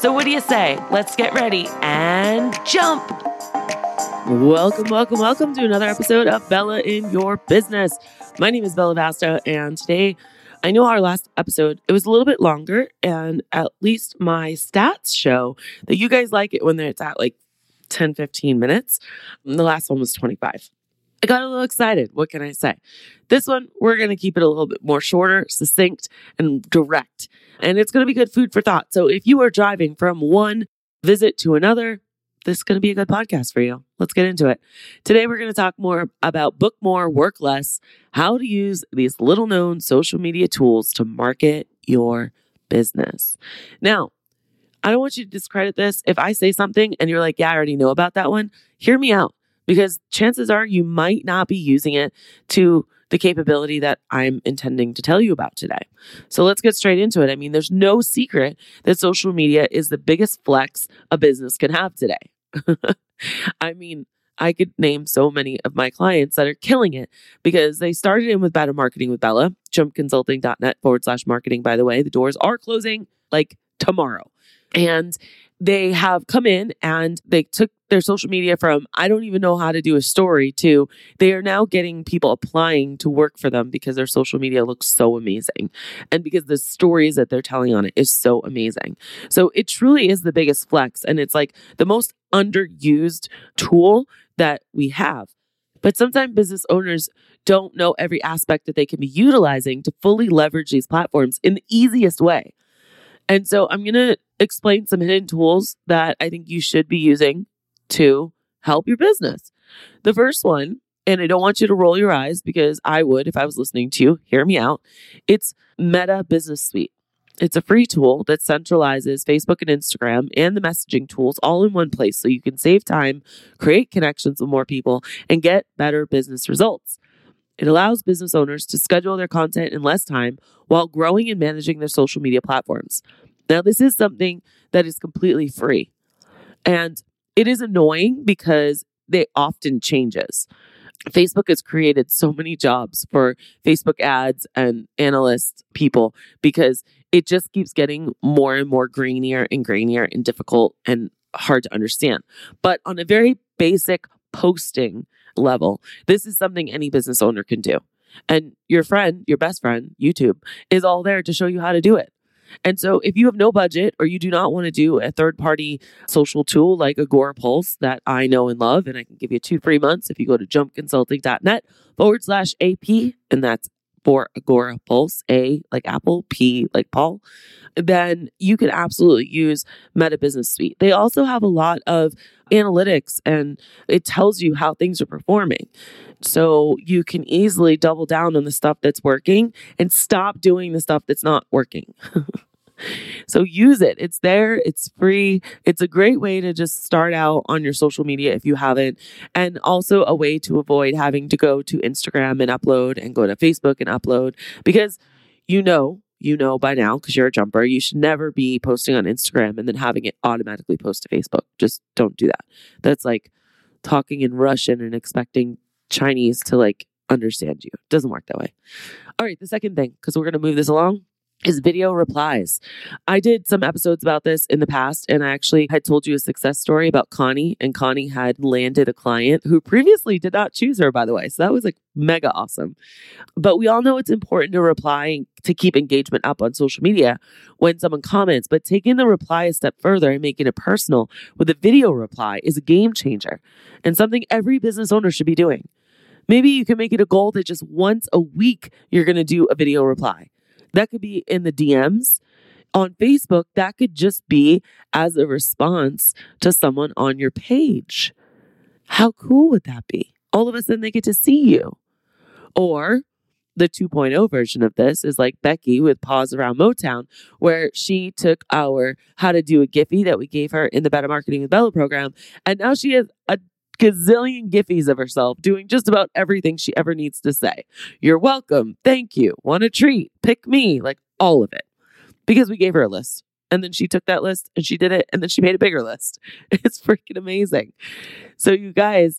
So, what do you say? Let's get ready and jump! Welcome, welcome, welcome to another episode of Bella in Your Business. My name is Bella Vasta, and today I know our last episode, it was a little bit longer, and at least my stats show that you guys like it when it's at like 10, 15 minutes. The last one was 25. I got a little excited. What can I say? This one, we're going to keep it a little bit more shorter, succinct, and direct. And it's going to be good food for thought. So if you are driving from one visit to another, this is going to be a good podcast for you. Let's get into it. Today, we're going to talk more about book more, work less, how to use these little known social media tools to market your business. Now, I don't want you to discredit this. If I say something and you're like, yeah, I already know about that one, hear me out because chances are you might not be using it to the capability that I'm intending to tell you about today. So let's get straight into it. I mean, there's no secret that social media is the biggest flex a business can have today. I mean, I could name so many of my clients that are killing it because they started in with Better Marketing with Bella, jumpconsulting.net forward slash marketing. By the way, the doors are closing like tomorrow. And they have come in and they took their social media from I don't even know how to do a story to they are now getting people applying to work for them because their social media looks so amazing and because the stories that they're telling on it is so amazing. So it truly is the biggest flex and it's like the most underused tool that we have. But sometimes business owners don't know every aspect that they can be utilizing to fully leverage these platforms in the easiest way. And so I'm going to explain some hidden tools that I think you should be using to help your business. The first one, and I don't want you to roll your eyes because I would if I was listening to you, hear me out. It's Meta Business Suite. It's a free tool that centralizes Facebook and Instagram and the messaging tools all in one place so you can save time, create connections with more people, and get better business results. It allows business owners to schedule their content in less time while growing and managing their social media platforms. Now, this is something that is completely free. And it is annoying because they often changes. Facebook has created so many jobs for Facebook ads and analyst people because it just keeps getting more and more grainier and grainier and difficult and hard to understand. But on a very basic posting level, this is something any business owner can do. And your friend, your best friend, YouTube, is all there to show you how to do it. And so if you have no budget or you do not want to do a third party social tool like Agora Pulse that I know and love, and I can give you two free months if you go to jumpconsulting.net forward slash AP, and that's for Agora Pulse, A like Apple, P like Paul, then you can absolutely use Meta Business Suite. They also have a lot of analytics and it tells you how things are performing. So you can easily double down on the stuff that's working and stop doing the stuff that's not working. so use it. It's there, it's free. It's a great way to just start out on your social media if you haven't, and also a way to avoid having to go to Instagram and upload and go to Facebook and upload because you know you know by now because you're a jumper, you should never be posting on Instagram and then having it automatically post to Facebook. Just don't do that. That's like talking in Russian and expecting Chinese to like understand you. It doesn't work that way. All right, the second thing, because we're going to move this along, is video replies. I did some episodes about this in the past, and I actually had told you a success story about Connie, and Connie had landed a client who previously did not choose her, by the way. So that was like mega awesome. But we all know it's important to reply to keep engagement up on social media when someone comments, but taking the reply a step further and making it personal with a video reply is a game changer and something every business owner should be doing. Maybe you can make it a goal that just once a week you're going to do a video reply. That could be in the DMs. On Facebook, that could just be as a response to someone on your page. How cool would that be? All of a sudden, they get to see you. Or the 2.0 version of this is like Becky with Paws Around Motown, where she took our how to do a Giphy that we gave her in the Better Marketing with Bella program. And now she has a gazillion Giphies of herself doing just about everything she ever needs to say. You're welcome. Thank you. Want a treat? Pick me. Like all of it. Because we gave her a list. And then she took that list and she did it. And then she made a bigger list. It's freaking amazing. So, you guys,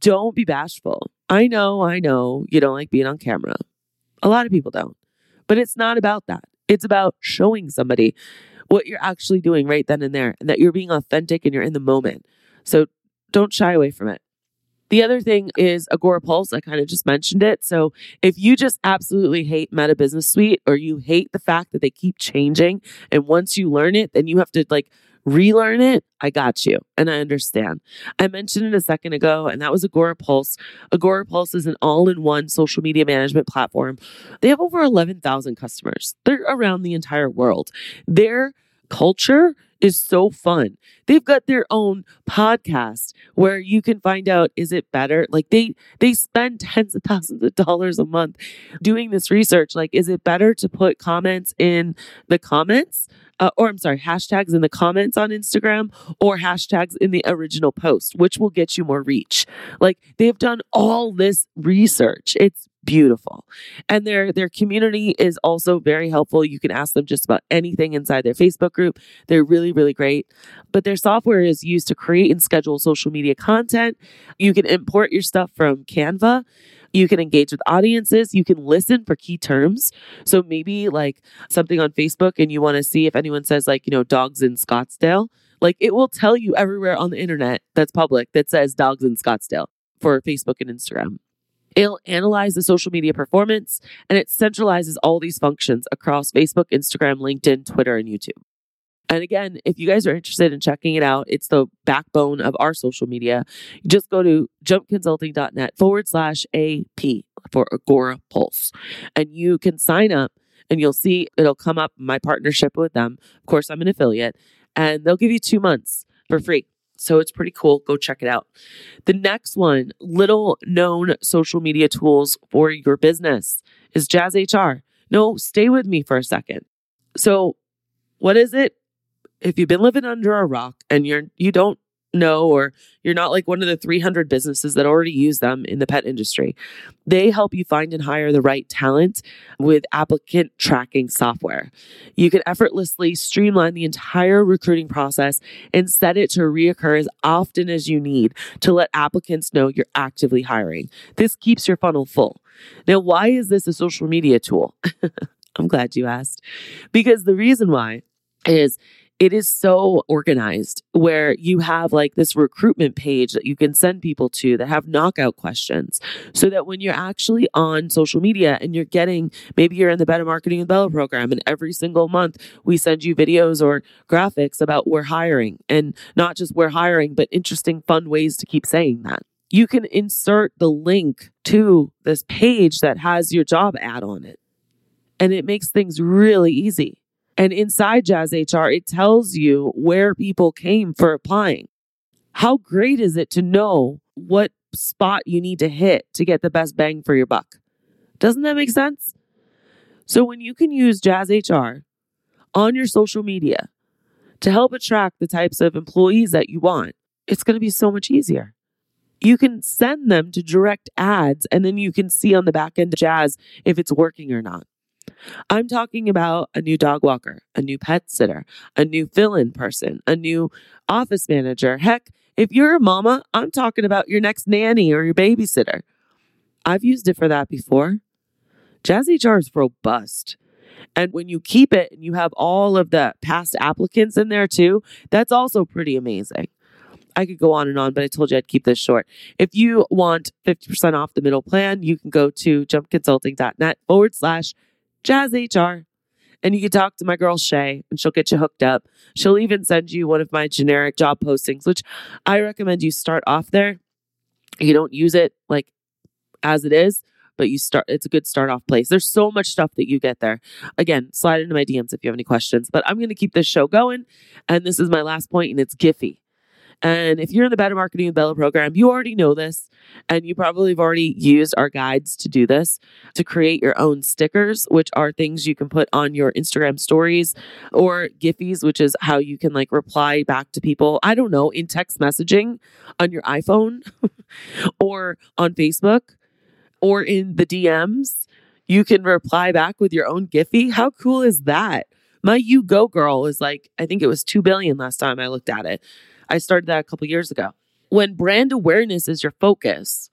don't be bashful. I know, I know you don't like being on camera. A lot of people don't. But it's not about that. It's about showing somebody what you're actually doing right then and there and that you're being authentic and you're in the moment. So don't shy away from it. The other thing is Agora Pulse. I kind of just mentioned it. So if you just absolutely hate Meta Business Suite or you hate the fact that they keep changing and once you learn it, then you have to like relearn it, I got you and I understand. I mentioned it a second ago, and that was Agora Pulse. Agora Pulse is an all in one social media management platform. They have over 11,000 customers, they're around the entire world. Their culture is so fun. They've got their own podcast where you can find out is it better? Like they they spend tens of thousands of dollars a month doing this research. Like is it better to put comments in the comments? Uh, or I'm sorry, hashtags in the comments on Instagram or hashtags in the original post, which will get you more reach. Like they've done all this research. It's beautiful. And their their community is also very helpful. You can ask them just about anything inside their Facebook group. They're really really great. But their software is used to create and schedule social media content. You can import your stuff from Canva. You can engage with audiences. You can listen for key terms. So maybe like something on Facebook and you want to see if anyone says like, you know, dogs in Scottsdale. Like it will tell you everywhere on the internet that's public that says dogs in Scottsdale for Facebook and Instagram. It'll analyze the social media performance and it centralizes all these functions across Facebook, Instagram, LinkedIn, Twitter, and YouTube. And again, if you guys are interested in checking it out, it's the backbone of our social media. Just go to jumpconsulting.net forward slash AP for Agora Pulse. And you can sign up and you'll see it'll come up my partnership with them. Of course, I'm an affiliate and they'll give you two months for free. So it's pretty cool. Go check it out. The next one, little known social media tools for your business is Jazz HR. No, stay with me for a second. So, what is it? If you've been living under a rock and you're you don't know or you're not like one of the 300 businesses that already use them in the pet industry. They help you find and hire the right talent with applicant tracking software. You can effortlessly streamline the entire recruiting process and set it to reoccur as often as you need to let applicants know you're actively hiring. This keeps your funnel full. Now, why is this a social media tool? I'm glad you asked. Because the reason why is it is so organized where you have like this recruitment page that you can send people to that have knockout questions so that when you're actually on social media and you're getting maybe you're in the better marketing with bella program and every single month we send you videos or graphics about we're hiring and not just we're hiring but interesting fun ways to keep saying that. You can insert the link to this page that has your job ad on it. And it makes things really easy and inside Jazz HR, it tells you where people came for applying. How great is it to know what spot you need to hit to get the best bang for your buck? Doesn't that make sense? So when you can use Jazz HR on your social media to help attract the types of employees that you want, it's going to be so much easier. You can send them to direct ads and then you can see on the back end of Jazz if it's working or not. I'm talking about a new dog walker, a new pet sitter, a new fill in person, a new office manager. Heck, if you're a mama, I'm talking about your next nanny or your babysitter. I've used it for that before. Jazz HR is robust. And when you keep it and you have all of the past applicants in there too, that's also pretty amazing. I could go on and on, but I told you I'd keep this short. If you want 50% off the middle plan, you can go to jumpconsulting.net forward slash Jazz HR. And you can talk to my girl Shay and she'll get you hooked up. She'll even send you one of my generic job postings, which I recommend you start off there. You don't use it like as it is, but you start it's a good start off place. There's so much stuff that you get there. Again, slide into my DMs if you have any questions. But I'm gonna keep this show going. And this is my last point, and it's Giphy. And if you're in the Better Marketing with Bella program, you already know this. And you probably have already used our guides to do this to create your own stickers, which are things you can put on your Instagram stories or Giphies, which is how you can like reply back to people. I don't know, in text messaging on your iPhone or on Facebook or in the DMs. You can reply back with your own Giphy. How cool is that? My You Go Girl is like, I think it was 2 billion last time I looked at it. I started that a couple years ago. When brand awareness is your focus,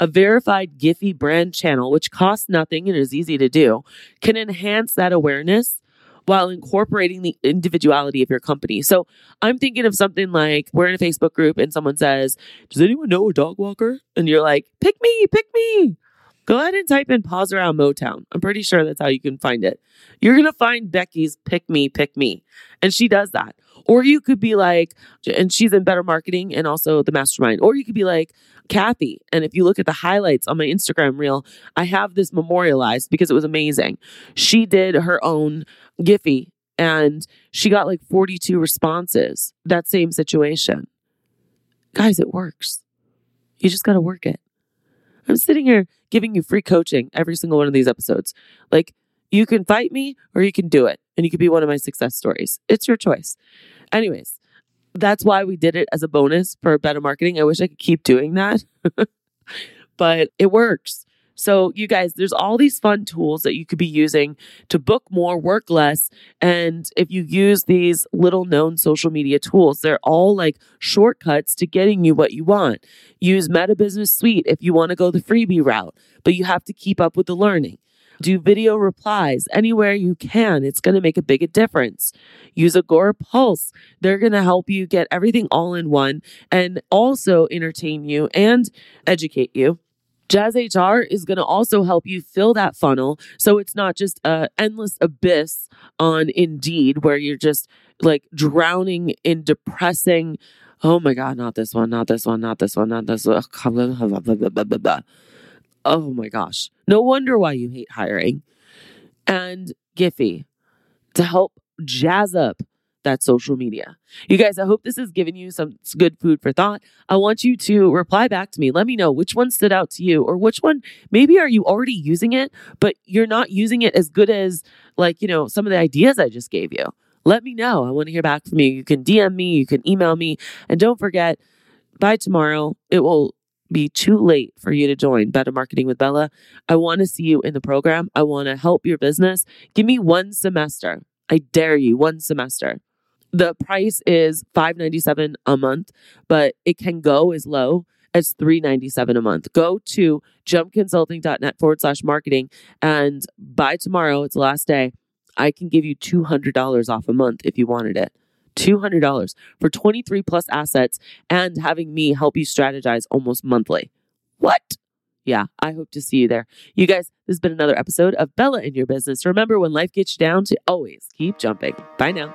a verified Giphy brand channel, which costs nothing and is easy to do, can enhance that awareness while incorporating the individuality of your company. So I'm thinking of something like we're in a Facebook group and someone says, Does anyone know a dog walker? And you're like, Pick me, pick me. Go ahead and type in Paws Around Motown. I'm pretty sure that's how you can find it. You're going to find Becky's pick me, pick me. And she does that. Or you could be like, and she's in better marketing and also the mastermind. Or you could be like Kathy. And if you look at the highlights on my Instagram reel, I have this memorialized because it was amazing. She did her own Giphy and she got like 42 responses. That same situation. Guys, it works. You just got to work it. I'm sitting here giving you free coaching every single one of these episodes. Like, you can fight me or you can do it, and you could be one of my success stories. It's your choice. Anyways, that's why we did it as a bonus for better marketing. I wish I could keep doing that, but it works. So, you guys, there's all these fun tools that you could be using to book more, work less. And if you use these little known social media tools, they're all like shortcuts to getting you what you want. Use Meta Business Suite if you want to go the freebie route, but you have to keep up with the learning. Do video replies anywhere you can. It's going to make a big difference. Use Agora Pulse. They're going to help you get everything all in one and also entertain you and educate you. Jazz HR is going to also help you fill that funnel so it's not just a endless abyss on Indeed where you're just like drowning in depressing oh my god, not this one, not this one, not this one, not this one. Oh my gosh. No wonder why you hate hiring. And Giphy to help jazz up that social media. You guys, I hope this has given you some good food for thought. I want you to reply back to me. Let me know which one stood out to you or which one maybe are you already using it, but you're not using it as good as like, you know, some of the ideas I just gave you. Let me know. I want to hear back from you. You can DM me, you can email me, and don't forget by tomorrow it will be too late for you to join Better Marketing with Bella. I want to see you in the program. I want to help your business. Give me one semester. I dare you, one semester. The price is 597 a month, but it can go as low as 397 a month. Go to jumpconsulting.net forward slash marketing. And by tomorrow, it's the last day, I can give you $200 off a month if you wanted it. $200 for 23 plus assets and having me help you strategize almost monthly. What? Yeah, I hope to see you there. You guys, this has been another episode of Bella in Your Business. Remember, when life gets you down, to always keep jumping. Bye now.